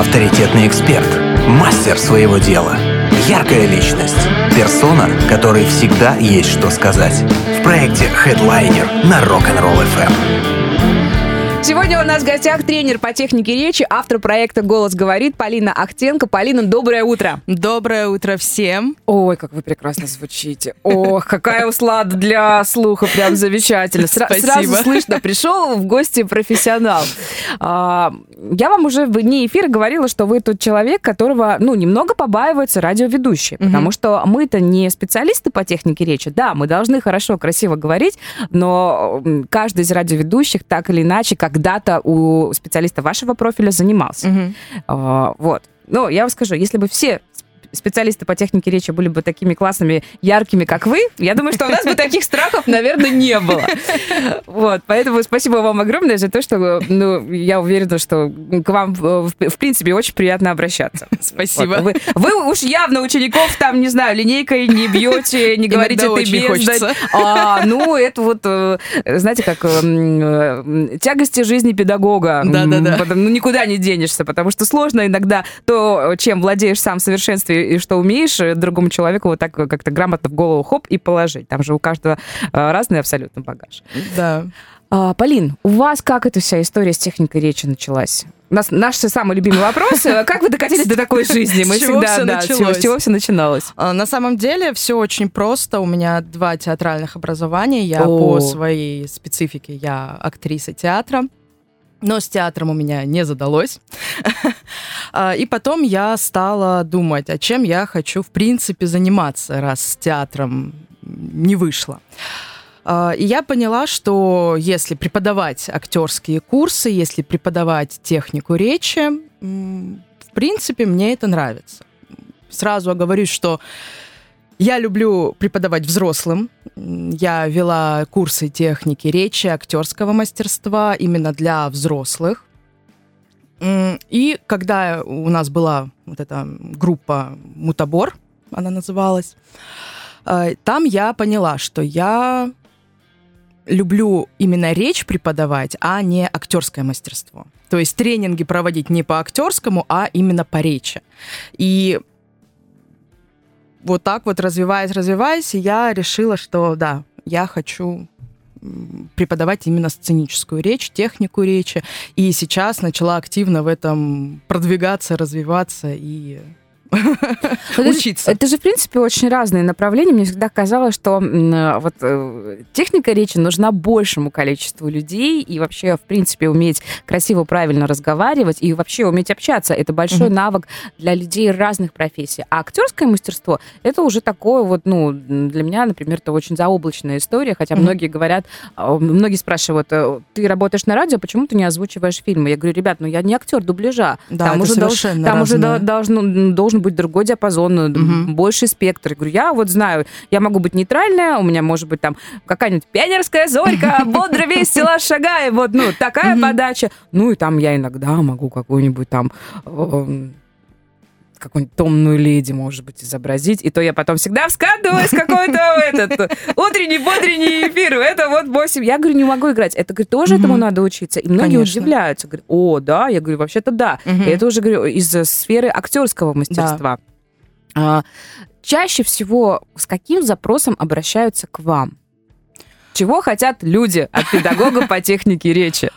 авторитетный эксперт, мастер своего дела, яркая личность, персона, которой всегда есть что сказать. В проекте Headliner на Rock'n'Roll FM. Сегодня у нас в гостях тренер по технике речи, автор проекта «Голос говорит» Полина Ахтенко. Полина, доброе утро. Доброе утро всем. Ой, как вы прекрасно звучите. Ох, какая услада для слуха, прям замечательно. Спасибо. Сразу слышно, пришел в гости профессионал. А, я вам уже в дне эфира говорила, что вы тот человек, которого, ну, немного побаиваются радиоведущие, угу. потому что мы-то не специалисты по технике речи. Да, мы должны хорошо, красиво говорить, но каждый из радиоведущих так или иначе, когда-то у специалиста вашего профиля занимался. Угу. А, вот. Но я вам скажу, если бы все специалисты по технике речи были бы такими классными, яркими, как вы, я думаю, что у нас бы таких страхов, наверное, не было. Вот, поэтому спасибо вам огромное за то, что, ну, я уверена, что к вам, в, в принципе, очень приятно обращаться. Спасибо. Вот. Вы, вы уж явно учеников там, не знаю, линейкой не бьете, не говорите ты бездать. А, ну, это вот, э, знаете, как э, тягости жизни педагога. Да-да-да. Ну, никуда не денешься, потому что сложно иногда то, чем владеешь сам в совершенстве, и что умеешь, э, другому человеку вот так как-то грамотно в голову хоп и положить. Там же у каждого э, разный абсолютно багаж. Да. А, Полин, у вас как эта вся история с техникой речи началась? У нас наш самый любимый вопрос. Э, как вы докатились до такой жизни? Мы всегда, да, с чего все начиналось? А, на самом деле все очень просто. У меня два театральных образования. Я по своей специфике я актриса театра. Но с театром у меня не задалось. А, и потом я стала думать, а чем я хочу, в принципе, заниматься, раз с театром не вышло. А, и я поняла, что если преподавать актерские курсы, если преподавать технику речи, в принципе, мне это нравится. Сразу оговорюсь, что я люблю преподавать взрослым. Я вела курсы техники речи, актерского мастерства именно для взрослых. И когда у нас была вот эта группа «Мутабор», она называлась, э, там я поняла, что я люблю именно речь преподавать, а не актерское мастерство. То есть тренинги проводить не по актерскому, а именно по речи. И вот так вот развиваясь, развиваясь, я решила, что да, я хочу преподавать именно сценическую речь, технику речи. И сейчас начала активно в этом продвигаться, развиваться и учиться. Это же, в принципе, очень разные направления. Мне всегда казалось, что вот э, техника речи нужна большему количеству людей и вообще, в принципе, уметь красиво, правильно разговаривать и вообще уметь общаться. Это большой mm-hmm. навык для людей разных профессий. А актерское мастерство — это уже такое вот, ну, для меня, например, это очень заоблачная история, хотя mm-hmm. многие говорят, а, многие спрашивают, э, ты работаешь на радио, почему ты не озвучиваешь фильмы? Я говорю, ребят, ну я не актер дубляжа. Да, там уже, совершенно там уже должен, должен быть другой диапазон, угу. больший спектр. Я говорю, я вот знаю, я могу быть нейтральная, у меня может быть там какая-нибудь пионерская зорька, бодро, весело, шагай, вот, ну, такая подача. Ну, и там я иногда могу какую-нибудь там эм, какую-нибудь томную леди, может быть, изобразить. И то я потом всегда вскадываюсь какой-то этот утренний, бодренний эфир. Это вот 8. Я говорю, не могу играть. Это, говорю, тоже этому надо учиться. И многие удивляются. Говорят, о, да. Я говорю, вообще-то да. Это уже, говорю, из сферы актерского мастерства. А, чаще всего с каким запросом обращаются к вам? Чего хотят люди от педагога по технике речи?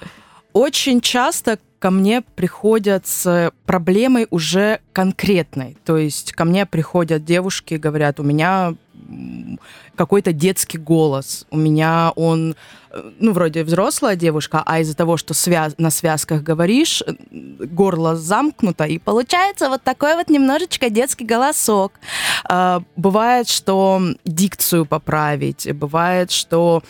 Очень часто ко мне приходят с проблемой уже конкретной. То есть ко мне приходят девушки, говорят, у меня какой-то детский голос. У меня он, ну, вроде взрослая девушка, а из-за того, что связ на связках говоришь, горло замкнуто, и получается вот такой вот немножечко детский голосок. А, бывает, что дикцию поправить, бывает, что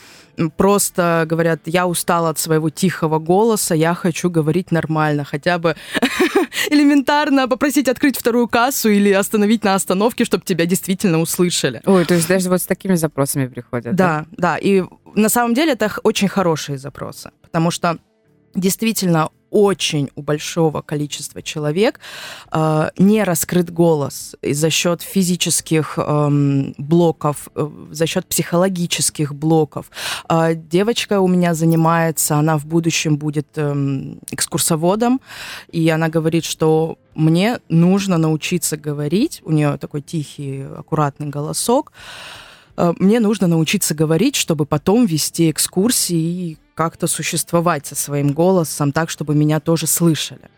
просто говорят, я устала от своего тихого голоса, я хочу говорить нормально, хотя бы элементарно попросить открыть вторую кассу или остановить на остановке, чтобы тебя действительно услышали. Ой, то есть даже вот с такими запросами приходят. Да, да, да. и на самом деле это очень хорошие запросы, потому что действительно очень у большого количества человек э, не раскрыт голос и за счет физических э, блоков, э, за счет психологических блоков. Э, девочка у меня занимается, она в будущем будет э, экскурсоводом, и она говорит, что мне нужно научиться говорить, у нее такой тихий, аккуратный голосок, э, мне нужно научиться говорить, чтобы потом вести экскурсии и как-то существовать со своим голосом так, чтобы меня тоже слышали.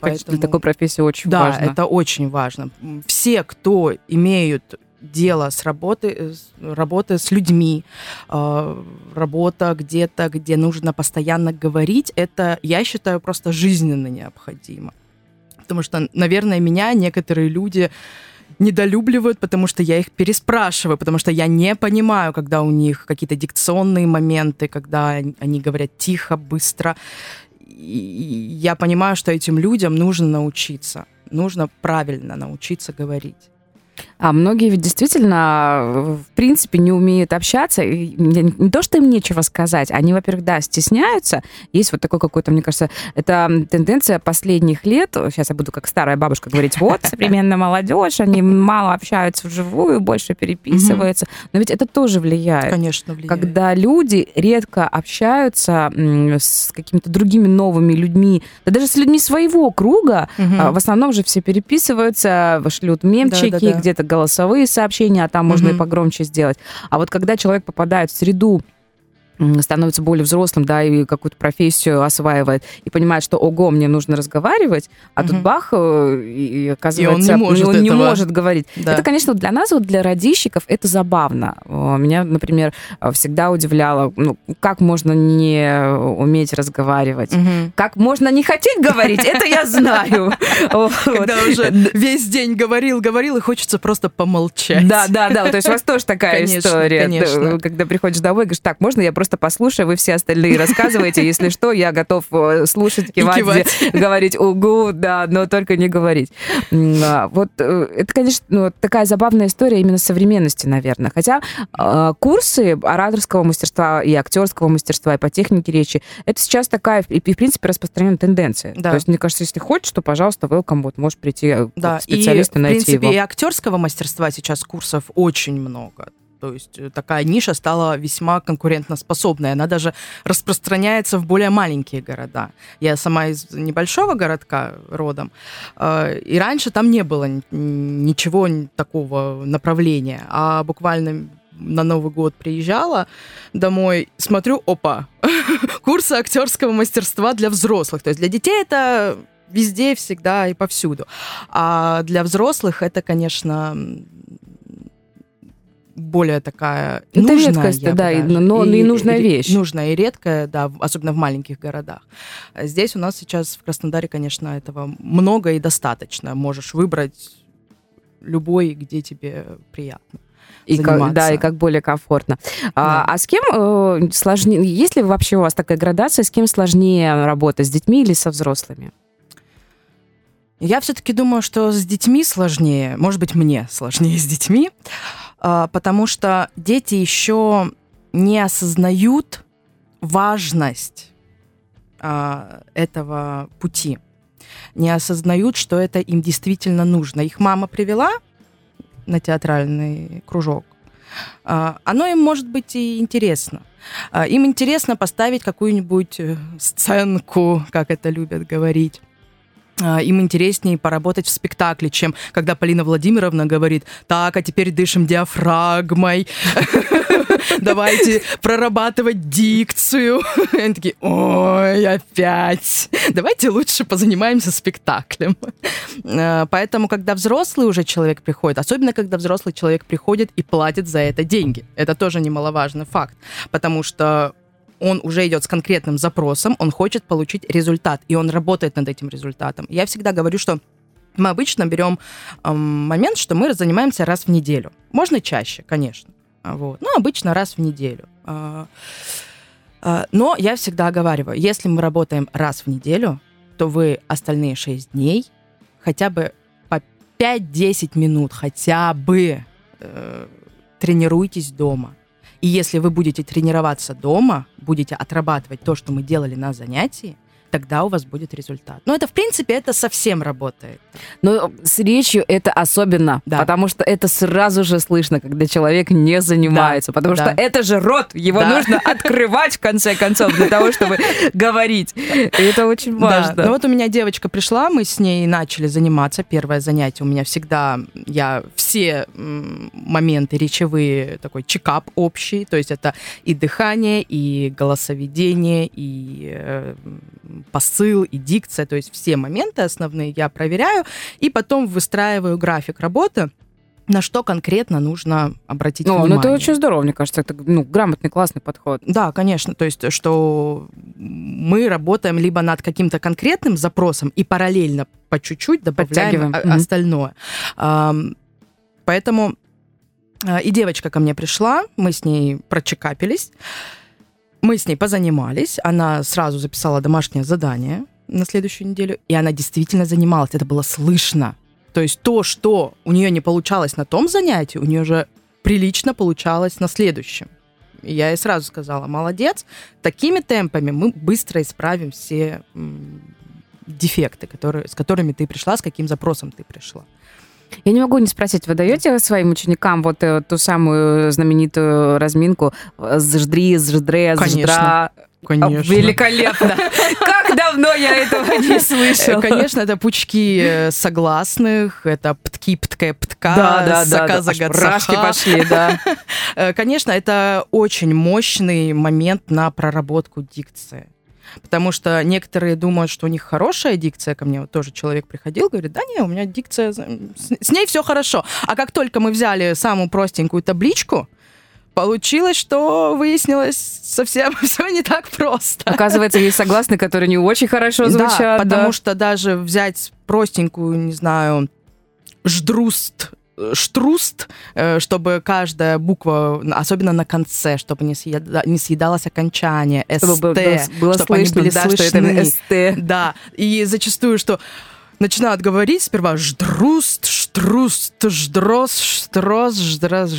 Поэтому... Для такой профессии очень да, важно. Да, это очень важно. Все, кто имеют дело с работы, э, работы с людьми, э, работа где-то, где нужно постоянно говорить, это, я считаю, просто жизненно необходимо. Потому что, наверное, меня некоторые люди недолюбливают, потому что я их переспрашиваю, потому что я не понимаю, когда у них какие-то дикционные моменты, когда они говорят тихо, быстро. И я понимаю, что этим людям нужно научиться, нужно правильно научиться говорить. А многие ведь действительно, в принципе, не умеют общаться. И не то, что им нечего сказать, они, во-первых, да, стесняются. Есть вот такой какой-то, мне кажется, это тенденция последних лет. Сейчас я буду как старая бабушка говорить, вот, современная молодежь, они мало общаются вживую, больше переписываются. Но ведь это тоже влияет. Конечно, влияет. Когда люди редко общаются с какими-то другими новыми людьми, да даже с людьми своего круга, угу. в основном же все переписываются, шлют мемчики, где-то голосовые сообщения, а там можно и погромче сделать. А вот когда человек попадает в среду становится более взрослым, да, и какую-то профессию осваивает, и понимает, что, ого, мне нужно разговаривать, а угу. тут бах, э, и оказывается, и он не может, он не может говорить. Да. Это, конечно, для нас, вот для радищиков, это забавно. Меня, например, всегда удивляло, ну, как можно не уметь разговаривать, угу. как можно не хотеть говорить, это я знаю. Когда уже весь день говорил, говорил, и хочется просто помолчать. Да, да, да, то есть у вас тоже такая история, когда приходишь домой, говоришь, так, можно я просто просто послушай, вы все остальные рассказываете. Если что, я готов э, слушать, кивать, кивать. говорить угу, да, но только не говорить. А, вот э, это, конечно, ну, такая забавная история именно современности, наверное. Хотя э, курсы ораторского мастерства и актерского мастерства и по технике речи, это сейчас такая, и, в принципе, распространенная тенденция. Да. То есть, мне кажется, если хочешь, то, пожалуйста, welcome, вот можешь прийти да. специалиста и, найти в принципе, его. и актерского мастерства сейчас курсов очень много. То есть э, такая ниша стала весьма конкурентоспособной. Она даже распространяется в более маленькие города. Я сама из небольшого городка родом, э, и раньше там не было ничего такого направления. А буквально на Новый год приезжала домой, смотрю, опа, курсы актерского мастерства для взрослых. То есть для детей это везде, всегда и повсюду. А для взрослых это, конечно, более такая Это нужная, редкость, да, даже, но и, и нужная вещь. Нужная и редкая, да, особенно в маленьких городах. Здесь у нас сейчас в Краснодаре, конечно, этого много и достаточно. Можешь выбрать любой, где тебе приятно. И как, да, и как более комфортно. А, да. А, а с кем э, сложнее, есть ли вообще у вас такая градация, с кем сложнее работать, с детьми или со взрослыми? Я все-таки думаю, что с детьми сложнее, может быть, мне сложнее с детьми, а, потому что дети еще не осознают важность а, этого пути, не осознают, что это им действительно нужно. Их мама привела на театральный кружок, а, оно им может быть и интересно. Им интересно поставить какую-нибудь э, сценку, как это любят говорить а, им интереснее поработать в спектакле, чем когда Полина Владимировна говорит, так, а теперь дышим диафрагмой, давайте прорабатывать дикцию. Они такие, ой, опять. Давайте лучше позанимаемся спектаклем. А, поэтому, когда взрослый уже человек приходит, особенно когда взрослый человек приходит и платит за это деньги, это тоже немаловажный факт, потому что он уже идет с конкретным запросом, он хочет получить результат, и он работает над этим результатом. Я всегда говорю, что мы обычно берем э, момент, что мы занимаемся раз в неделю. Можно чаще, конечно. А, вот. Но обычно раз в неделю. Э, э, но я всегда оговариваю, если мы работаем раз в неделю, то вы остальные 6 дней хотя бы по 5-10 минут хотя бы э, тренируйтесь дома. И если вы будете тренироваться дома, будете отрабатывать то, что мы делали на занятии, тогда у вас будет результат. Но это, в принципе, это совсем работает. Но с речью это особенно, да. потому что это сразу же слышно, когда человек не занимается, да, потому да. что это же рот, его да. нужно открывать в конце концов для того, чтобы говорить. И это очень важно. Да. Ну вот у меня девочка пришла, мы с ней начали заниматься. Первое занятие у меня всегда, я все моменты речевые, такой чекап общий, то есть это и дыхание, и голосоведение, и э, посыл и дикция, то есть все моменты основные я проверяю, и потом выстраиваю график работы, на что конкретно нужно обратить ну, внимание. Ну, это очень здорово, мне кажется, это ну, грамотный, классный подход. Да, конечно, то есть, что мы работаем либо над каким-то конкретным запросом и параллельно по чуть-чуть добавляем mm-hmm. остальное. Поэтому а, и девочка ко мне пришла, мы с ней прочекапились, мы с ней позанимались, она сразу записала домашнее задание на следующую неделю, и она действительно занималась, это было слышно. То есть то, что у нее не получалось на том занятии, у нее же прилично получалось на следующем. И я ей сразу сказала, молодец, такими темпами мы быстро исправим все дефекты, которые, с которыми ты пришла, с каким запросом ты пришла. Я не могу не спросить, вы даете своим ученикам вот э, ту самую знаменитую разминку «Зждри, зждре, зждра»? Конечно. Великолепно. Как давно я этого не слышала. Конечно, это пучки э, согласных, это птки, птке, птка, да, да, да, да. пошли, да. Э, конечно, это очень мощный момент на проработку дикции. Потому что некоторые думают, что у них хорошая дикция. Ко мне вот тоже человек приходил, говорит, да не, у меня дикция, с ней все хорошо. А как только мы взяли самую простенькую табличку, получилось, что выяснилось совсем все не так просто. Оказывается, есть согласные, которые не очень хорошо звучат. Да, потому да. что даже взять простенькую, не знаю, ждруст штруст, э, чтобы каждая буква, особенно на конце, чтобы не, съеда, не съедалось окончание, СТ, чтобы было, было чтобы слышно, они были да, слышны. что это СТ. Да, и зачастую, что начинают говорить сперва ждруст, штруст, ждрос, штрос, ждрос,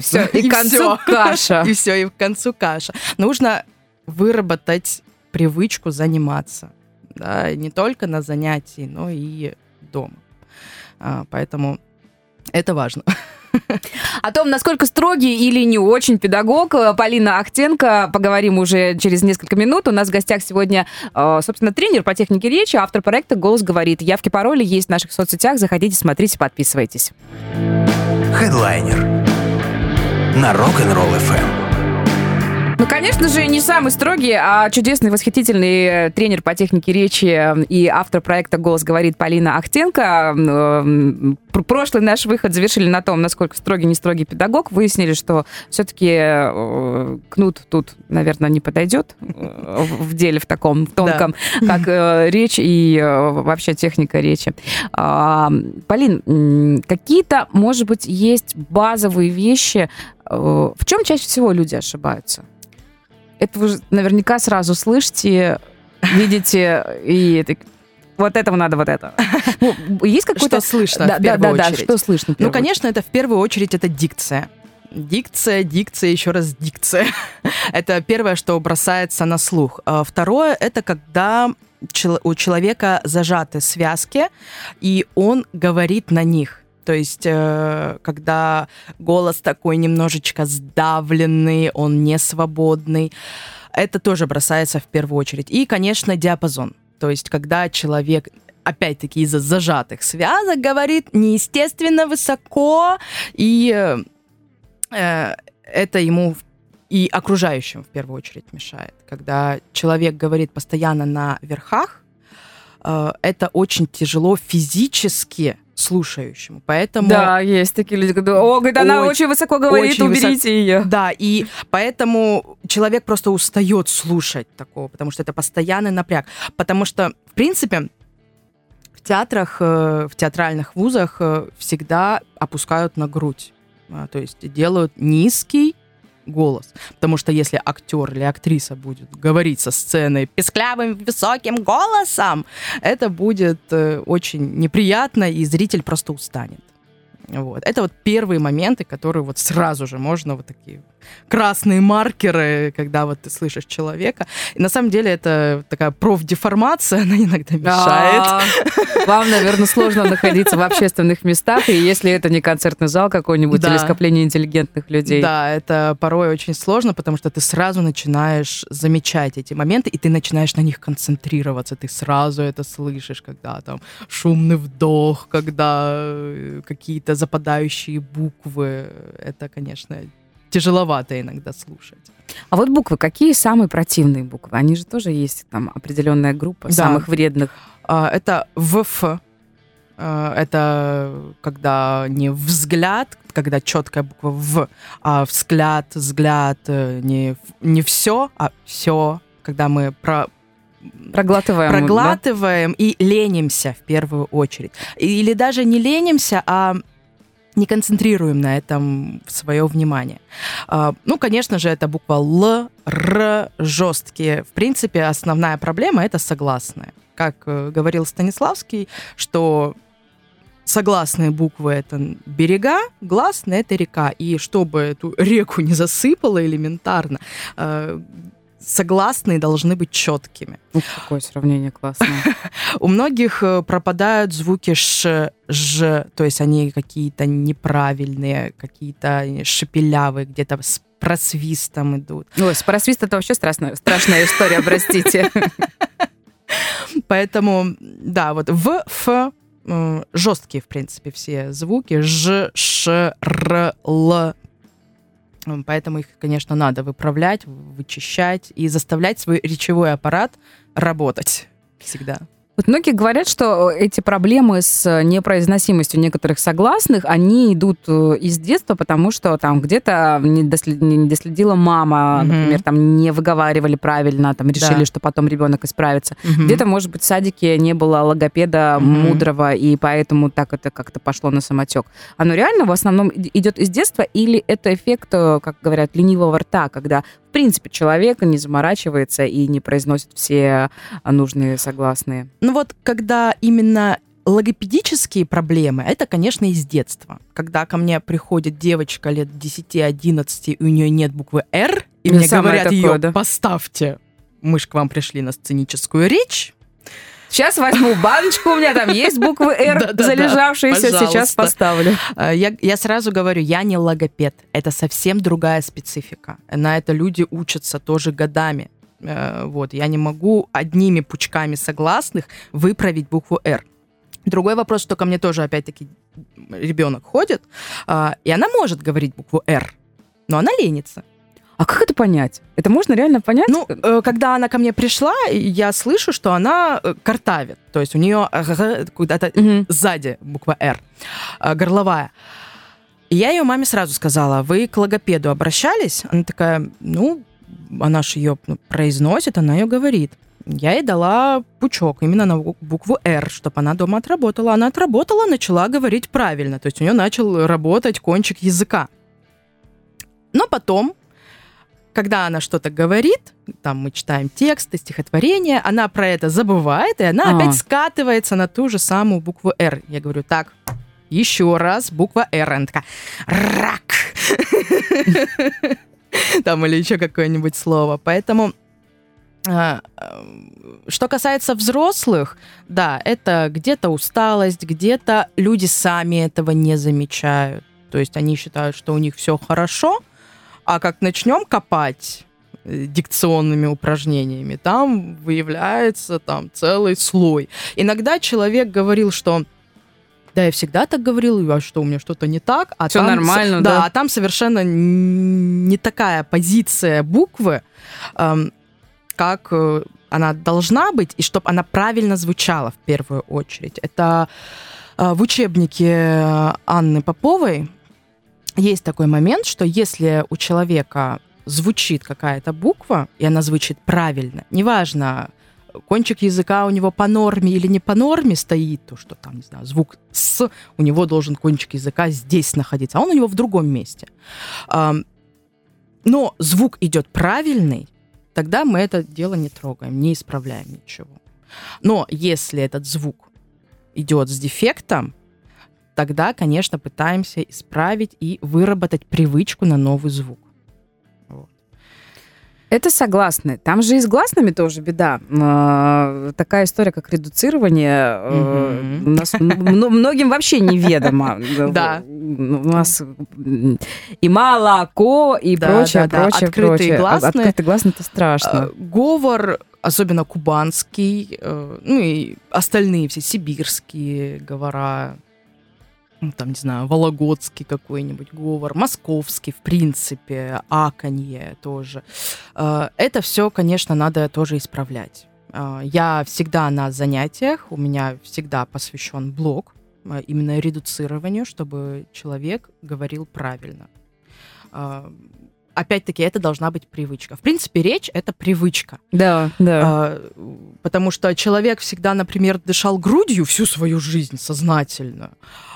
все, и, и к концу каша. И все, и к концу каша. Нужно выработать привычку заниматься, да, не только на занятии, но и дома. А, поэтому это важно. О том, насколько строгий или не очень педагог, э, Полина Ахтенко, поговорим уже через несколько минут. У нас в гостях сегодня, э, собственно, тренер по технике речи, автор проекта «Голос говорит». Явки, пароли есть в наших соцсетях. Заходите, смотрите, подписывайтесь. Хедлайнер на Rock'n'Roll FM. Ну, конечно же, не самый строгий, а чудесный, восхитительный э, тренер по технике речи и автор проекта «Голос говорит» Полина Ахтенко. Э, прошлый наш выход завершили на том, насколько строгий, не строгий педагог. Выяснили, что все-таки кнут тут, наверное, не подойдет в деле в таком тонком, да. как речь и вообще техника речи. А, Полин, какие-то, может быть, есть базовые вещи, в чем чаще всего люди ошибаются? это вы наверняка сразу слышите, видите, и вот этого надо, вот это. Ну, есть какое-то... Что слышно да, в первую да, очередь? Да, что слышно Ну, конечно, это в первую очередь это дикция. Дикция, дикция, еще раз дикция. это первое, что бросается на слух. А второе, это когда у человека зажаты связки, и он говорит на них. То есть, э, когда голос такой немножечко сдавленный, он не свободный, это тоже бросается в первую очередь. И, конечно, диапазон. То есть, когда человек опять-таки из-за зажатых связок говорит неестественно высоко, и э, это ему и окружающим в первую очередь мешает. Когда человек говорит постоянно на верхах, это очень тяжело физически слушающему. Поэтому... Да, есть такие люди, которые, о, говорит, она очень, очень высоко говорит, очень уберите высоко... ее. Да, и поэтому человек просто устает слушать такого, потому что это постоянный напряг. Потому что, в принципе, в театрах, э, в театральных вузах э, всегда опускают на грудь. А, то есть делают низкий голос. Потому что если актер или актриса будет говорить со сцены песклявым высоким голосом, это будет э, очень неприятно, и зритель просто устанет. Вот. Это вот первые моменты, которые вот сразу же можно вот такие красные маркеры, когда вот ты слышишь человека. И на самом деле это такая профдеформация, она иногда мешает. Вам, наверное, сложно находиться в общественных местах, и если это не концертный зал какой-нибудь или скопление интеллигентных людей. Да, это порой очень сложно, потому что ты сразу начинаешь замечать эти моменты, и ты начинаешь на них концентрироваться. Ты сразу это слышишь, когда там шумный вдох, когда э, какие-то западающие буквы. Это, конечно, тяжеловато иногда слушать. А вот буквы, какие самые противные буквы? Они же тоже есть там определенная группа да. самых вредных. А, это ВФ. А, это когда не взгляд, когда четкая буква В, а взгляд, взгляд, э, не, не все, а все, когда мы про, проглатываем, проглатываем да? и ленимся в первую очередь. Или даже не ленимся, а не концентрируем на этом свое внимание. А, ну, конечно же, это буква Л, Р, жесткие. В принципе, основная проблема это согласные. Как э, говорил Станиславский, что согласные буквы это берега, гласные это река. И чтобы эту реку не засыпало элементарно, э, согласные должны быть четкими. Ух, какое сравнение классное. У многих э, пропадают звуки ш, ж, то есть они какие-то неправильные, какие-то шепелявые, где-то с просвистом идут. Ой, с просвистом это вообще страшная, страшная история, простите. Поэтому, да, вот в, ф, жесткие, в принципе, все звуки. Ж, ш, р, л, Поэтому их, конечно, надо выправлять, вычищать и заставлять свой речевой аппарат работать всегда. Вот многие говорят, что э, эти проблемы с э, непроизносимостью некоторых согласных, они идут э, из детства, потому что там где-то не, дослед, не доследила мама, mm-hmm. например, там не выговаривали правильно, там решили, да. что потом ребенок исправится. Mm-hmm. Где-то, может быть, в садике не было логопеда mm-hmm. мудрого, и поэтому так это как-то пошло на самотек. Оно реально в основном идет из детства, или это эффект, как говорят, ленивого рта, когда принципе человек не заморачивается и не произносит все нужные согласные? Ну вот, когда именно логопедические проблемы, это, конечно, из детства. Когда ко мне приходит девочка лет 10-11, и у нее нет буквы «Р», и мне говорят такое, ее да? «поставьте, мы ж к вам пришли на сценическую речь», Сейчас возьму баночку, у меня там есть буквы «Р» залежавшиеся, сейчас поставлю. А, я, я сразу говорю, я не логопед. Это совсем другая специфика. На это люди учатся тоже годами. Э, вот, я не могу одними пучками согласных выправить букву «Р». Другой вопрос, что ко мне тоже, опять-таки, ребенок ходит, а, и она может говорить букву «Р», но она ленится. А как это понять? Это можно реально понять? Ну, э, когда она ко мне пришла, я слышу, что она э, картавит. То есть у нее куда-то угу. сзади буква «Р», горловая. И я ее маме сразу сказала, вы к логопеду обращались? Она такая, ну, она же ее ну, произносит, она ее говорит. Я ей дала пучок именно на букву «Р», чтобы она дома отработала. Она отработала, начала говорить правильно. То есть у нее начал работать кончик языка. Но потом, когда она что-то говорит, там мы читаем тексты, стихотворения, она про это забывает, и она а. опять скатывается на ту же самую букву «Р». Я говорю, так, еще раз, буква «Р». Она такая, «Рак». там или еще какое-нибудь слово. Поэтому а, э, что касается взрослых, да, это где-то усталость, где-то люди сами этого не замечают. То есть они считают, что у них все хорошо, а как начнем копать э, дикционными упражнениями, там выявляется там целый слой. Иногда человек говорил, что да, я всегда так говорил, а что, у меня что-то не так. А Все там, нормально, да. Да, а там совершенно не такая позиция буквы, эм, как э, она должна быть, и чтобы она правильно звучала в первую очередь. Это э, в учебнике Анны Поповой есть такой момент, что если у человека звучит какая-то буква, и она звучит правильно, неважно, кончик языка у него по норме или не по норме стоит, то что там, не знаю, звук «с», у него должен кончик языка здесь находиться, а он у него в другом месте. Но звук идет правильный, тогда мы это дело не трогаем, не исправляем ничего. Но если этот звук идет с дефектом, тогда, конечно, пытаемся исправить и выработать привычку на новый звук. Это согласны. Там же и с гласными тоже беда. А, такая история, как редуцирование, э, у нас многим вообще неведомо. Да. У нас и молоко, и прочее, прочее, Открытые гласные. Открытые гласные это страшно. А, говор, особенно кубанский, э, ну и остальные все сибирские говора, ну, там, не знаю, вологодский какой-нибудь говор, московский, в принципе, аканье тоже. Э, это все, конечно, надо тоже исправлять. Э, я всегда на занятиях, у меня всегда посвящен блок э, именно редуцированию, чтобы человек говорил правильно опять-таки, это должна быть привычка. В принципе, речь — это привычка. Да, да. А, потому что человек всегда, например, дышал грудью всю свою жизнь сознательно,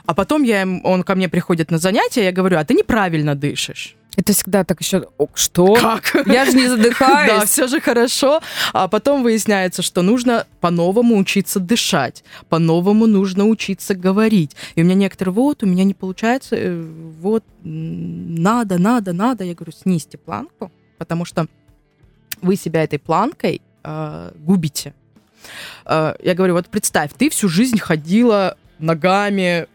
а потом я, он ко мне приходит на занятия, я говорю, а ты неправильно дышишь. Это всегда так еще, что? Как? Я же не задыхаюсь. Да, все же хорошо. А потом выясняется, что нужно по-новому учиться дышать, по-новому нужно учиться говорить. И у меня некоторые, вот, у меня не получается, э, вот, надо, надо, надо. Я говорю, снизьте планку, потому что вы себя этой планкой э, губите. Э, я говорю, вот представь, ты всю жизнь ходила ногами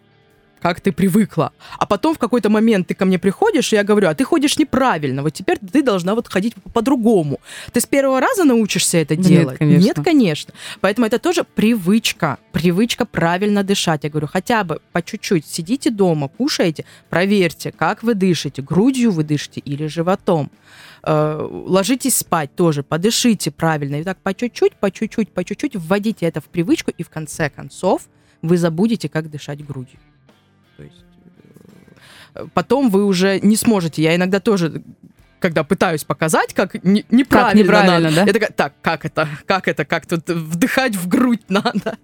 как ты привыкла. А потом в какой-то момент ты ко мне приходишь, и я говорю, а ты ходишь неправильно, вот теперь ты должна вот ходить по-другому. Ты с первого раза научишься это делать? Нет, конечно. Нет, конечно. Поэтому это тоже привычка, привычка правильно дышать. Я говорю, хотя бы по чуть-чуть сидите дома, кушаете, проверьте, как вы дышите, грудью вы дышите или животом э, ложитесь спать тоже, подышите правильно. И так по чуть-чуть, по чуть-чуть, по чуть-чуть вводите это в привычку, и в конце концов вы забудете, как дышать грудью. Потом вы уже не сможете. Я иногда тоже когда пытаюсь показать, как не, неправильно, как неправильно надо. да? Я такая, так, как это, как это, как тут вдыхать в грудь надо.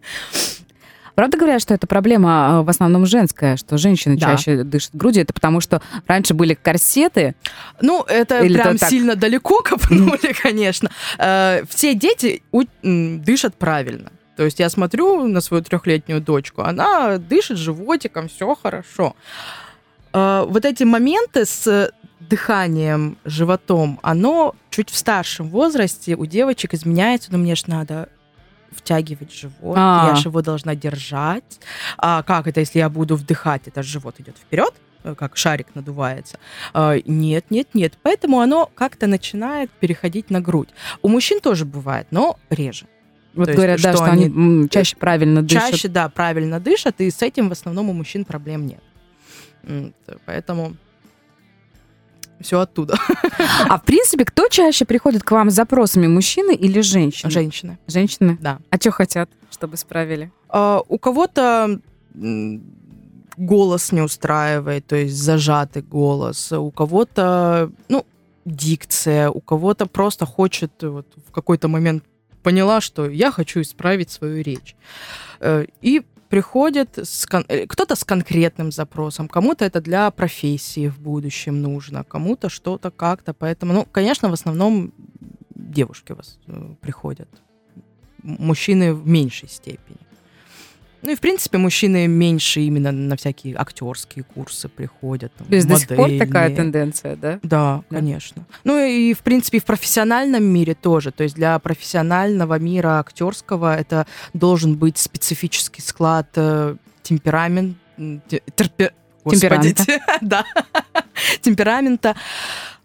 Правда говорят, что это проблема а, в основном женская, что женщины да. чаще дышат грудью? Это потому, что раньше были корсеты? Ну, это Или прям то сильно далеко копнули, конечно. Э, все дети дышат правильно. То есть я смотрю на свою трехлетнюю дочку, она дышит животиком, все хорошо. А, вот эти моменты с дыханием, животом, оно чуть в старшем возрасте у девочек изменяется, но мне же надо втягивать живот, А-а-а. я же его должна держать. А как это, если я буду вдыхать, это живот идет вперед? Э, как шарик надувается. А, нет, нет, нет. Поэтому оно как-то начинает переходить на грудь. У мужчин тоже бывает, но реже. Вот То говорят, есть, да, что, что они, они чаще правильно дышат. Чаще, да, правильно дышат, и с этим в основном у мужчин проблем нет. Поэтому все оттуда. А в принципе, кто чаще приходит к вам с запросами, мужчины или женщины? Женщины. Женщины? Да. А что хотят, чтобы справили? А, у кого-то голос не устраивает, то есть зажатый голос, у кого-то, ну, дикция, у кого-то просто хочет вот в какой-то момент поняла, что я хочу исправить свою речь. Э, и приходит с кон... Э, кто-то с конкретным запросом, кому-то это для профессии в будущем нужно, кому-то что-то как-то. Поэтому, ну, конечно, в основном девушки вас э, приходят, мужчины в меньшей степени. Ну и, в принципе, мужчины меньше именно на всякие актерские курсы приходят. Там, То есть модельные. до сих пор такая тенденция, да? да? Да, конечно. Ну и, в принципе, в профессиональном мире тоже. То есть для профессионального мира актерского это должен быть специфический склад э, темперамент, терпе, темперамента. да, темперамента,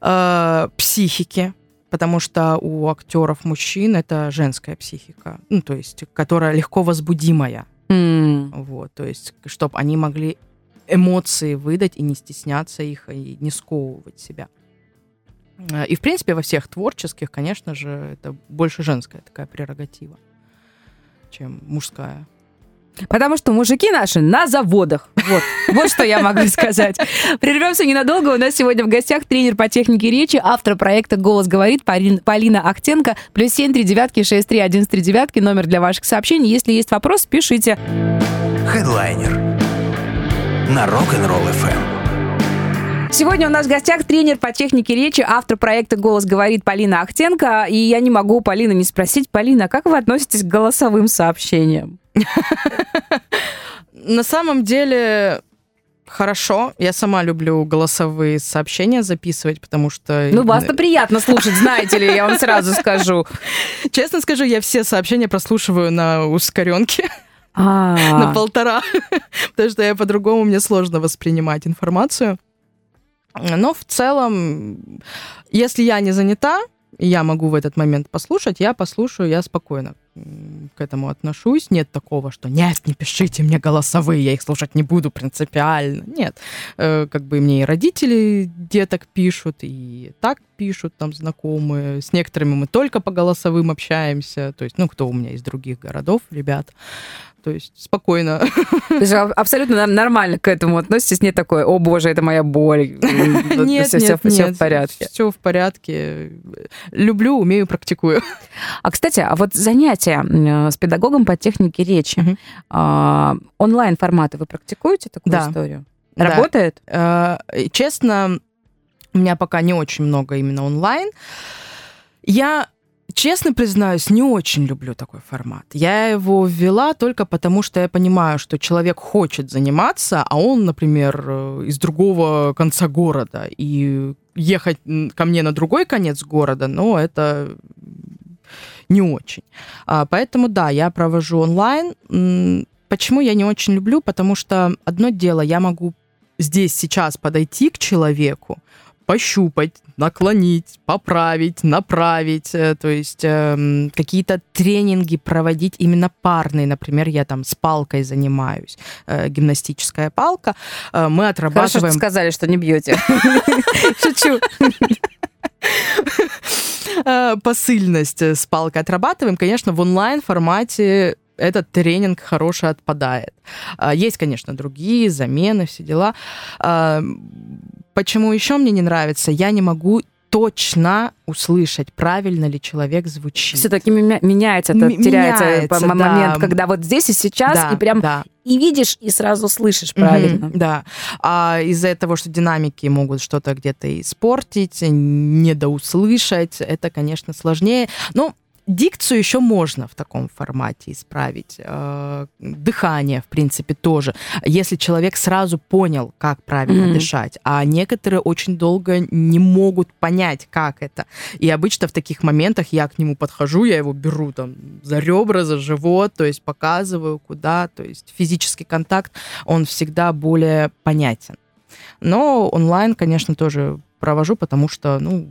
э, психики, потому что у актеров мужчин это женская психика, ну, то есть, которая легко возбудимая. Mm. Вот, то есть, чтобы они могли эмоции выдать и не стесняться их, и не сковывать себя. А, и, в принципе, во всех творческих, конечно же, это больше женская такая прерогатива, чем мужская. Потому что мужики наши на заводах. Вот, вот что я могу сказать. Прервемся ненадолго. У нас сегодня в гостях тренер по технике речи, автор проекта «Голос говорит» Полина Ахтенко. Плюс семь три девятки шесть три один три девятки. Номер для ваших сообщений. Если есть вопрос, пишите. Хедлайнер на Rock'n'Roll FM. Сегодня у нас в гостях тренер по технике речи, автор проекта «Голос говорит» Полина Ахтенко. И я не могу Полина не спросить. Полина, как вы относитесь к голосовым сообщениям? На самом деле, Хорошо, я сама люблю голосовые сообщения записывать, потому что... Ну, вас-то приятно слушать, знаете ли, я вам сразу скажу. Честно скажу, я все сообщения прослушиваю на ускоренке. На полтора. Потому что я по-другому мне сложно воспринимать информацию. Но в целом, если я не занята, я могу в этот момент послушать, я послушаю, я спокойно к этому отношусь. Нет такого, что нет, не пишите мне голосовые, я их слушать не буду принципиально. Нет. Э, как бы мне и родители деток пишут, и так пишут там знакомые. С некоторыми мы только по голосовым общаемся. То есть, ну, кто у меня из других городов, ребят то есть спокойно. То есть абсолютно нормально к этому относитесь, не такое, о боже, это моя боль. Нет, все, нет, все в порядке. Все в порядке. Люблю, умею, практикую. А, кстати, а вот занятия с педагогом по технике речи, а, онлайн-форматы вы практикуете такую историю? Работает? Да. Честно, у меня пока не очень много именно онлайн. Я честно признаюсь, не очень люблю такой формат. Я его ввела только потому, что я понимаю, что человек хочет заниматься, а он, например, э, из другого конца города. И ехать ко мне на другой конец города, но это не очень. А, поэтому, да, я провожу онлайн. Почему я не очень люблю? Потому что одно дело, я могу здесь сейчас подойти к человеку, пощупать, наклонить, поправить, направить, э, то есть э, какие-то тренинги проводить именно парные, например, я там с палкой занимаюсь, э, гимнастическая палка, э, мы отрабатываем... Хорошо, что сказали, что не бьете. Шучу. Э, посыльность с палкой отрабатываем, конечно, в онлайн формате этот тренинг хороший отпадает. Есть, конечно, другие замены, все дела. Почему еще мне не нравится? Я не могу точно услышать, правильно ли человек звучит. Все-таки меняется, это М- теряется меняется, момент, да. когда вот здесь и сейчас, да, и прям да. и видишь, и сразу слышишь правильно. Mm-hmm, да. А из-за того, что динамики могут что-то где-то испортить, недоуслышать, это, конечно, сложнее. Но Дикцию еще можно в таком формате исправить. Э, дыхание, в принципе, тоже. Если человек сразу понял, как правильно mm-hmm. дышать, а некоторые очень долго не могут понять, как это. И обычно в таких моментах я к нему подхожу, я его беру там за ребра, за живот, то есть показываю, куда. То есть физический контакт, он всегда более понятен. Но онлайн, конечно, тоже провожу, потому что, ну,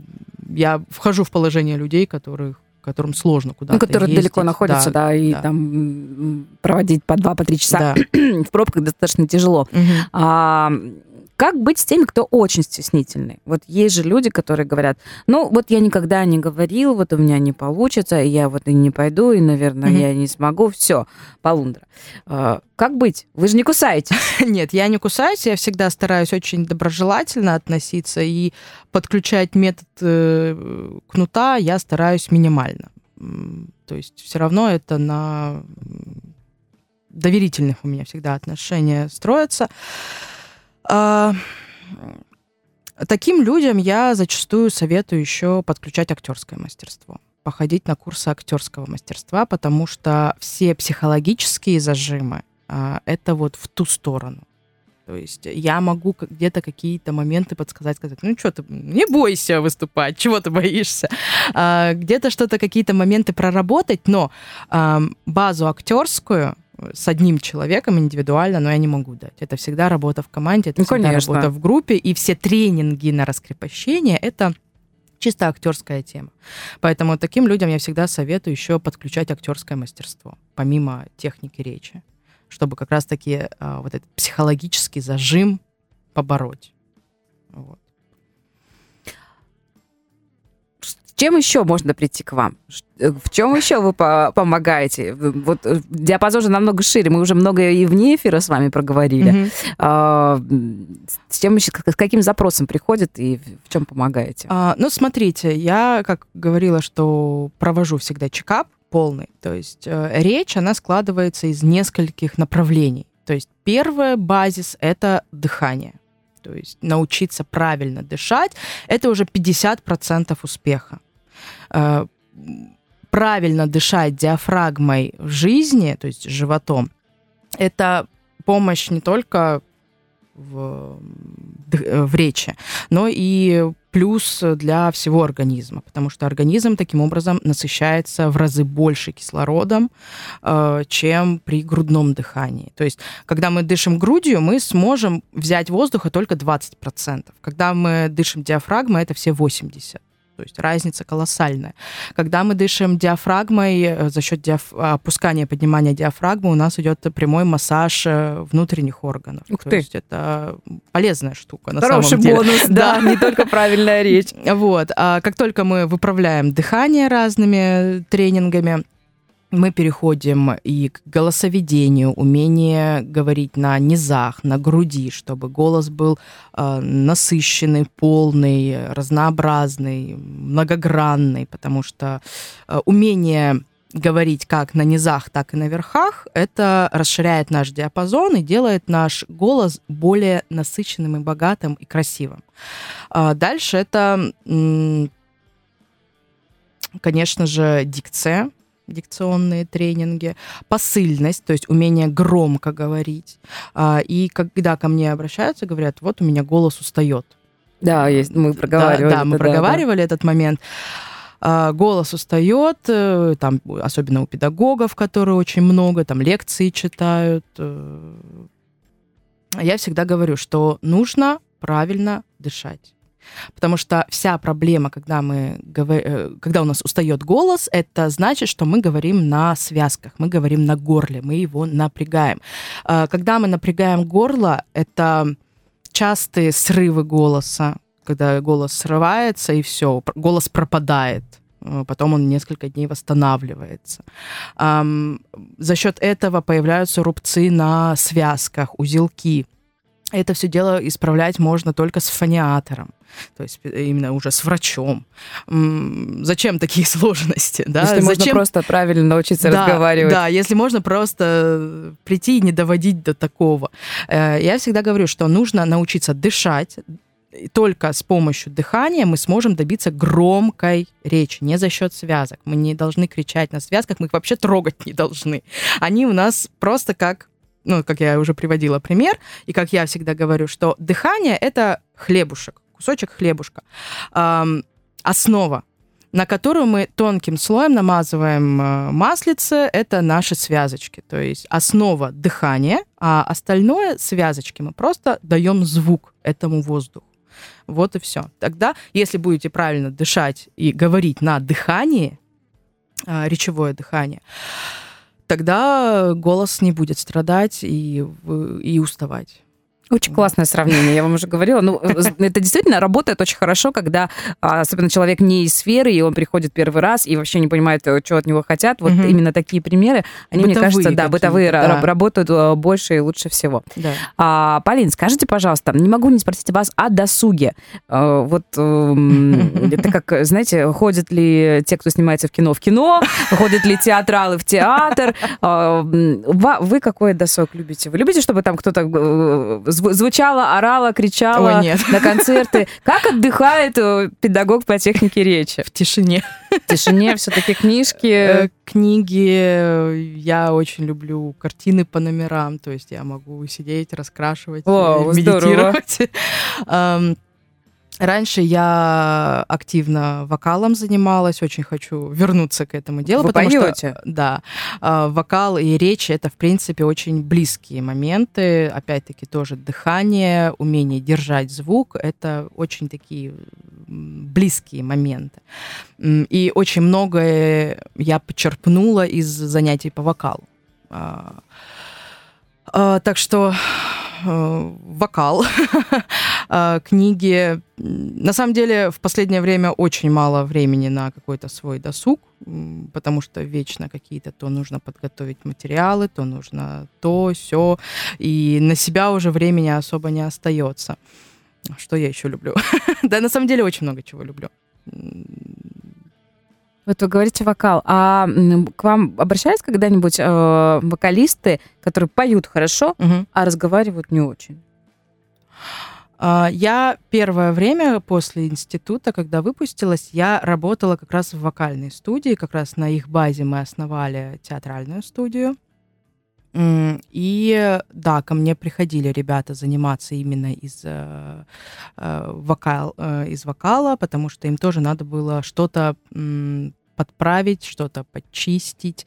я вхожу в положение людей, которых которым сложно куда-то Ну, которые ездить. далеко находятся, да, да и да. там проводить по два, по три часа да. в пробках достаточно тяжело. Угу. А, как быть с теми, кто очень стеснительный? Вот есть же люди, которые говорят, ну, вот я никогда не говорил, вот у меня не получится, я вот и не пойду, и, наверное, mm-hmm. я не смогу, все, полундра. А, как быть? Вы же не кусаете. Нет, я не кусаюсь, я всегда стараюсь очень доброжелательно относиться, и подключать метод э, кнута я стараюсь минимально. То есть все равно это на доверительных у меня всегда отношения строятся. А, таким людям я зачастую советую еще подключать актерское мастерство походить на курсы актерского мастерства, потому что все психологические зажимы а, это вот в ту сторону. То есть я могу где-то какие-то моменты подсказать, сказать, ну что ты, не бойся выступать, чего ты боишься. А, где-то что-то, какие-то моменты проработать, но а, базу актерскую с одним человеком индивидуально, но я не могу дать. Это всегда работа в команде, это ну, всегда конечно. работа в группе, и все тренинги на раскрепощение это чисто актерская тема. Поэтому таким людям я всегда советую еще подключать актерское мастерство, помимо техники речи, чтобы как раз-таки а, вот этот психологический зажим побороть. Вот. Чем еще можно прийти к вам? Э, в чем еще вы помогаете? Вот э, диапазон же намного шире. Мы уже много и вне эфира с вами проговорили. Mm-hmm. А, с чем еще, с каким запросом приходят и в чем помогаете? А, ну, смотрите, я, как говорила, что провожу всегда чекап полный. То есть э, речь, она складывается из нескольких направлений. То есть первый базис — это дыхание. То есть научиться правильно дышать — это уже 50% успеха. Э, правильно дышать диафрагмой в жизни, то есть животом, это помощь не только в, в речи, но и плюс для всего организма, потому что организм таким образом насыщается в разы больше кислородом, э, чем при грудном дыхании. То есть, когда мы дышим грудью, мы сможем взять воздуха только 20%. Когда мы дышим диафрагмой, это все 80%. То есть разница колоссальная. Когда мы дышим диафрагмой, э, за счет диаф... опускания, поднимания диафрагмы у нас идет прямой массаж э, внутренних органов. Ух То ты. есть это полезная штука на Хороший самом деле. бонус, да, не только правильная речь. Вот. А как только мы выправляем дыхание разными тренингами, мы переходим и к голосоведению, умение говорить на низах, на груди, чтобы голос был э, насыщенный, полный, разнообразный, многогранный, потому что э, умение говорить как на низах, так и на верхах, это расширяет наш диапазон и делает наш голос более насыщенным и богатым и красивым. А дальше это, конечно же, дикция, дикционные тренинги, посыльность, то есть умение громко говорить. А, и когда ко мне обращаются, говорят, вот у меня голос устает. Да, есть, мы проговаривали. Да, да мы проговаривали да. этот момент. А, голос устает, э, там, особенно у педагогов, которые очень много, там, лекции читают. Э. Я всегда говорю, что нужно правильно дышать. Потому что вся проблема, когда, мы, э, когда у нас устает голос, это значит, что мы говорим на связках, мы говорим на горле, мы его напрягаем. А, когда мы напрягаем горло, это частые срывы голоса, когда голос срывается и все, голос пропадает э, потом он несколько дней восстанавливается. За счет этого появляются рубцы на связках, узелки. Это все дело исправлять можно только с фониатором, то есть э, именно уже с врачом. Зачем такие сложности? Да? Если Зачем... можно просто правильно научиться да, разговаривать. Да, если можно просто прийти и не доводить до такого. Э, я всегда говорю, что нужно научиться дышать, только с помощью дыхания мы сможем добиться громкой речи, не за счет связок. Мы не должны кричать на связках, мы их вообще трогать не должны. Они у нас просто как ну, как я уже приводила пример, и как я всегда говорю, что дыхание — это хлебушек, кусочек хлебушка, эм, основа, на которую мы тонким слоем намазываем э, маслице, это наши связочки. То есть основа дыхания, а остальное связочки мы просто даем звук этому воздуху. Вот и все. Тогда, если будете правильно дышать и говорить на дыхании, э, речевое дыхание, тогда голос не будет страдать и, и уставать. Очень классное сравнение, я вам уже говорила. Ну, э, это действительно работает очень хорошо, когда а, особенно человек не из сферы, и он приходит первый раз и вообще не понимает, э, что от него хотят. Вот угу. именно такие примеры, они, бытовые мне кажется, да, бытовые да. работают э, больше и лучше всего. Да. А, Полин, скажите, пожалуйста, не могу не спросить вас о досуге. Вот эм, это как, знаете, ходят ли те, кто снимается в кино, в кино, ходят ли театралы в театр. Вы какой досуг любите? Вы любите, чтобы там кто-то звучала, орала, кричала Ой, нет. на концерты. Как отдыхает э, педагог по технике речи? В тишине. В тишине все-таки книжки. Э, книги. Я очень люблю картины по номерам. То есть я могу сидеть, раскрашивать, О, медитировать. Раньше я активно вокалом занималась, очень хочу вернуться к этому делу, Вы потому поете? что да, а, вокал и речь это в принципе очень близкие моменты. Опять-таки тоже дыхание, умение держать звук это очень такие близкие моменты. И очень многое я почерпнула из занятий по вокалу. А, а, так что вокал, э, книги. На самом деле, в последнее время очень мало времени на какой-то свой досуг, потому что вечно какие-то то нужно подготовить материалы, то нужно то, все, и на себя уже времени особо не остается. Что я еще люблю? да, на самом деле очень много чего люблю. Вот вы говорите вокал, а к вам обращались когда-нибудь э, вокалисты, которые поют хорошо, угу. а разговаривают не очень? А, я первое время после института, когда выпустилась, я работала как раз в вокальной студии, как раз на их базе мы основали театральную студию. И да, ко мне приходили ребята заниматься именно из, э, э, вокал, э, из вокала, потому что им тоже надо было что-то подправить, что-то почистить.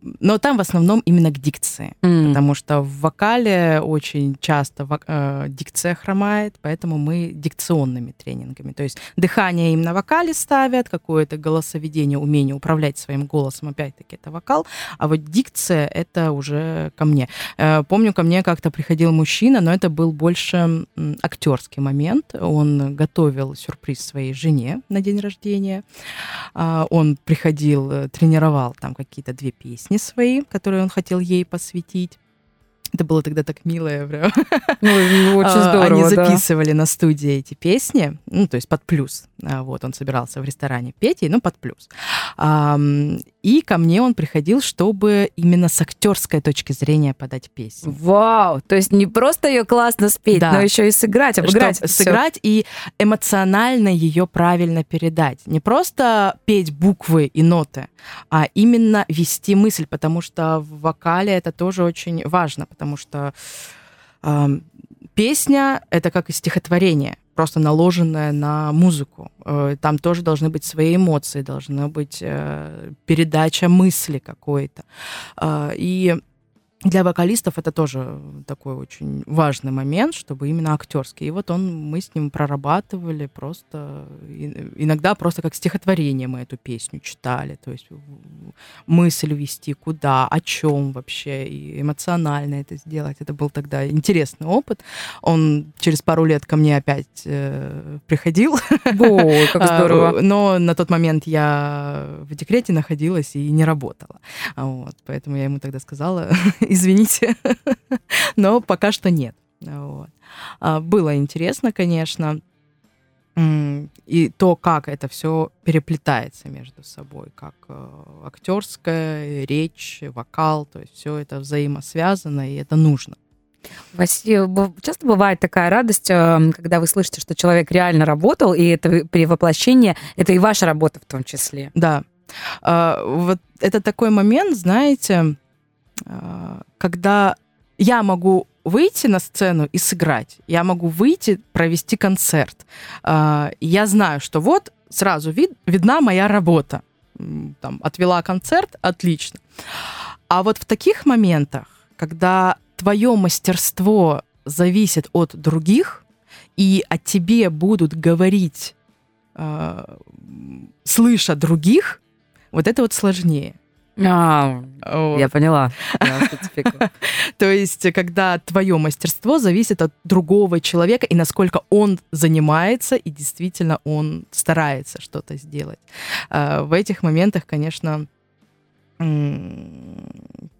Но там в основном именно к дикции, mm. потому что в вокале очень часто э, дикция хромает, поэтому мы дикционными тренингами. То есть дыхание им на вокале ставят, какое-то голосоведение, умение управлять своим голосом, опять-таки это вокал, а вот дикция это уже ко мне. Э, помню, ко мне как-то приходил мужчина, но это был больше актерский момент. Он готовил сюрприз своей жене на день рождения. Э, он приходил, э, тренировал там какие-то две песни песни свои, которые он хотел ей посвятить. Это было тогда так мило, прям. Ну, ну, очень а, здорово, Они записывали да. на студии эти песни, ну, то есть под плюс. А, вот, он собирался в ресторане петь, ну, под плюс. И ко мне он приходил, чтобы именно с актерской точки зрения подать песню. Вау! То есть не просто ее классно спеть, да. но еще и сыграть, обыграть. Что, сыграть и эмоционально ее правильно передать. Не просто петь буквы и ноты, а именно вести мысль, потому что в вокале это тоже очень важно, потому что э, песня это как и стихотворение просто наложенное на музыку. Э, там тоже должны быть свои эмоции, должна быть э, передача мысли какой-то. Э, и для вокалистов это тоже такой очень важный момент, чтобы именно актерский. И вот он, мы с ним прорабатывали просто, иногда просто как стихотворение мы эту песню читали, то есть мысль вести, куда, о чем вообще, и эмоционально это сделать. Это был тогда интересный опыт. Он через пару лет ко мне опять э, приходил. О, как здорово. Но на тот момент я в декрете находилась и не работала. Вот, поэтому я ему тогда сказала, извините, но пока что нет. Вот. А, было интересно, конечно, и то, как это все переплетается между собой, как э, актерская речь, вокал, то есть все это взаимосвязано, и это нужно. Василий, часто бывает такая радость, э, когда вы слышите, что человек реально работал, и это при воплощении, это и ваша работа в том числе. Да. А, вот это такой момент, знаете, когда я могу выйти на сцену и сыграть, я могу выйти, провести концерт. А, я знаю, что вот сразу вид, видна моя работа. Там, отвела концерт, отлично. А вот в таких моментах, когда твое мастерство зависит от других, и о тебе будут говорить, э, слыша других, вот это вот сложнее. А, я поняла. То есть, когда твое мастерство зависит от другого человека и насколько он занимается и действительно он старается что-то сделать. А, в этих моментах, конечно,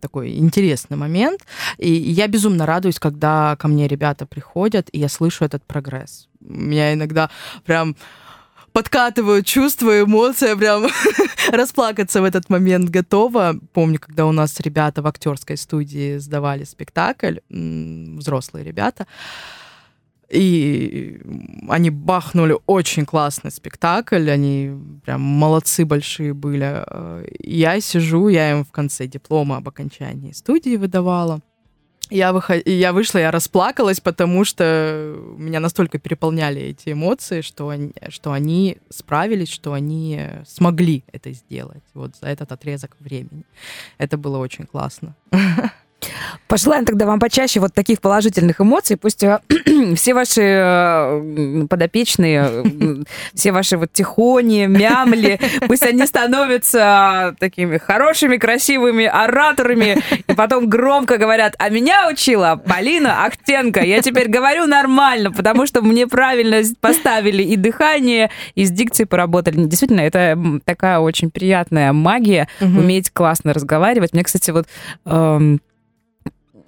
такой интересный момент. И я безумно радуюсь, когда ко мне ребята приходят, и я слышу этот прогресс. Меня иногда прям подкатывают чувства, эмоции, прям расплакаться в этот момент готова. Помню, когда у нас ребята в актерской студии сдавали спектакль, взрослые ребята, и они бахнули очень классный спектакль, они прям молодцы большие были. Я сижу, я им в конце диплома об окончании студии выдавала. Я, выход... я вышла, я расплакалась, потому что меня настолько переполняли эти эмоции, что они, что они справились, что они смогли это сделать вот за этот отрезок времени. Это было очень классно. Пожелаем тогда вам почаще вот таких положительных эмоций. Пусть э, все ваши э, подопечные, все ваши вот тихони, мямли, пусть они становятся такими хорошими, красивыми ораторами, и потом громко говорят, а меня учила Полина Ахтенко. Я теперь говорю нормально, потому что мне правильно поставили и дыхание, и с дикцией поработали. Действительно, это такая очень приятная магия, уметь классно разговаривать. Мне, кстати, вот эм,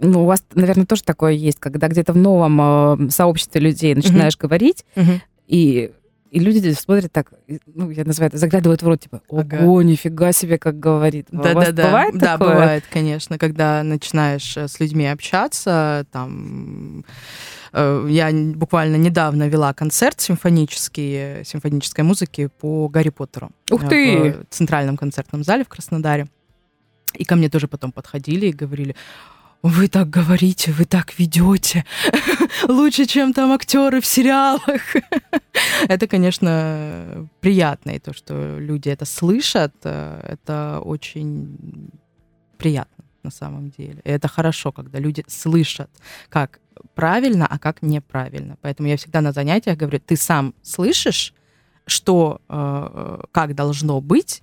ну, у вас, наверное, тоже такое есть, когда где-то в новом э, сообществе людей начинаешь uh-huh. говорить, uh-huh. и и люди смотрят так, ну, я называю это, заглядывают в рот, типа, ого, ага. нифига себе, как говорит. Да, да, да. Бывает да, такое? бывает, конечно, когда начинаешь э, с людьми общаться, там, э, я буквально недавно вела концерт симфонический, симфонической музыки по Гарри Поттеру. Ух ты! В Центральном концертном зале в Краснодаре. И ко мне тоже потом подходили и говорили, вы так говорите, вы так ведете, лучше, чем там актеры в сериалах. это, конечно, приятно, и то, что люди это слышат, э, это очень приятно на самом деле. И это хорошо, когда люди слышат, как правильно, а как неправильно. Поэтому я всегда на занятиях говорю, ты сам слышишь, что, э, как должно быть,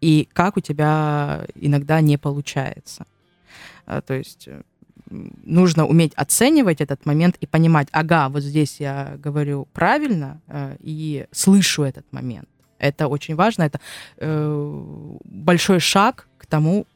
и как у тебя иногда не получается. А, то есть э, нужно уметь оценивать этот момент и понимать, ага, вот здесь я говорю правильно э, и слышу этот момент. Это очень важно, это э, большой шаг к тому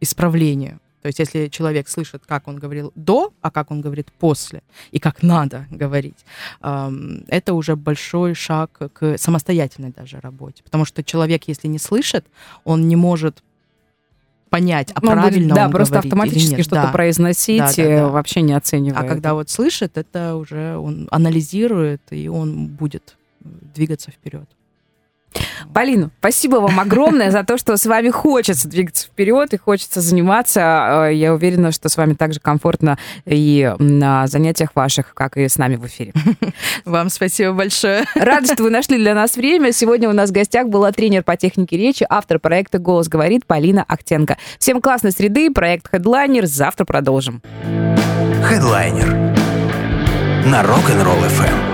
исправлению. То есть если человек слышит, как он говорил до, а как он говорит после, и как надо говорить, это уже большой шаг к самостоятельной даже работе. Потому что человек, если не слышит, он не может понять, а ну, правильно да, он просто автоматически что-то да. произносить, да, да, да. вообще не оценивая. А когда вот слышит, это уже он анализирует, и он будет двигаться вперед. Полина, спасибо вам огромное за то, что с вами хочется двигаться вперед и хочется заниматься. Э, я уверена, что с вами также комфортно и на занятиях ваших, как и с нами в эфире. Вам спасибо большое. Рада, что вы нашли для нас время. Сегодня у нас в гостях была тренер по технике речи, автор проекта «Голос говорит» Полина Ахтенко. Всем классной среды, проект Headliner. Завтра продолжим. Headliner на Rock'n'Roll FM.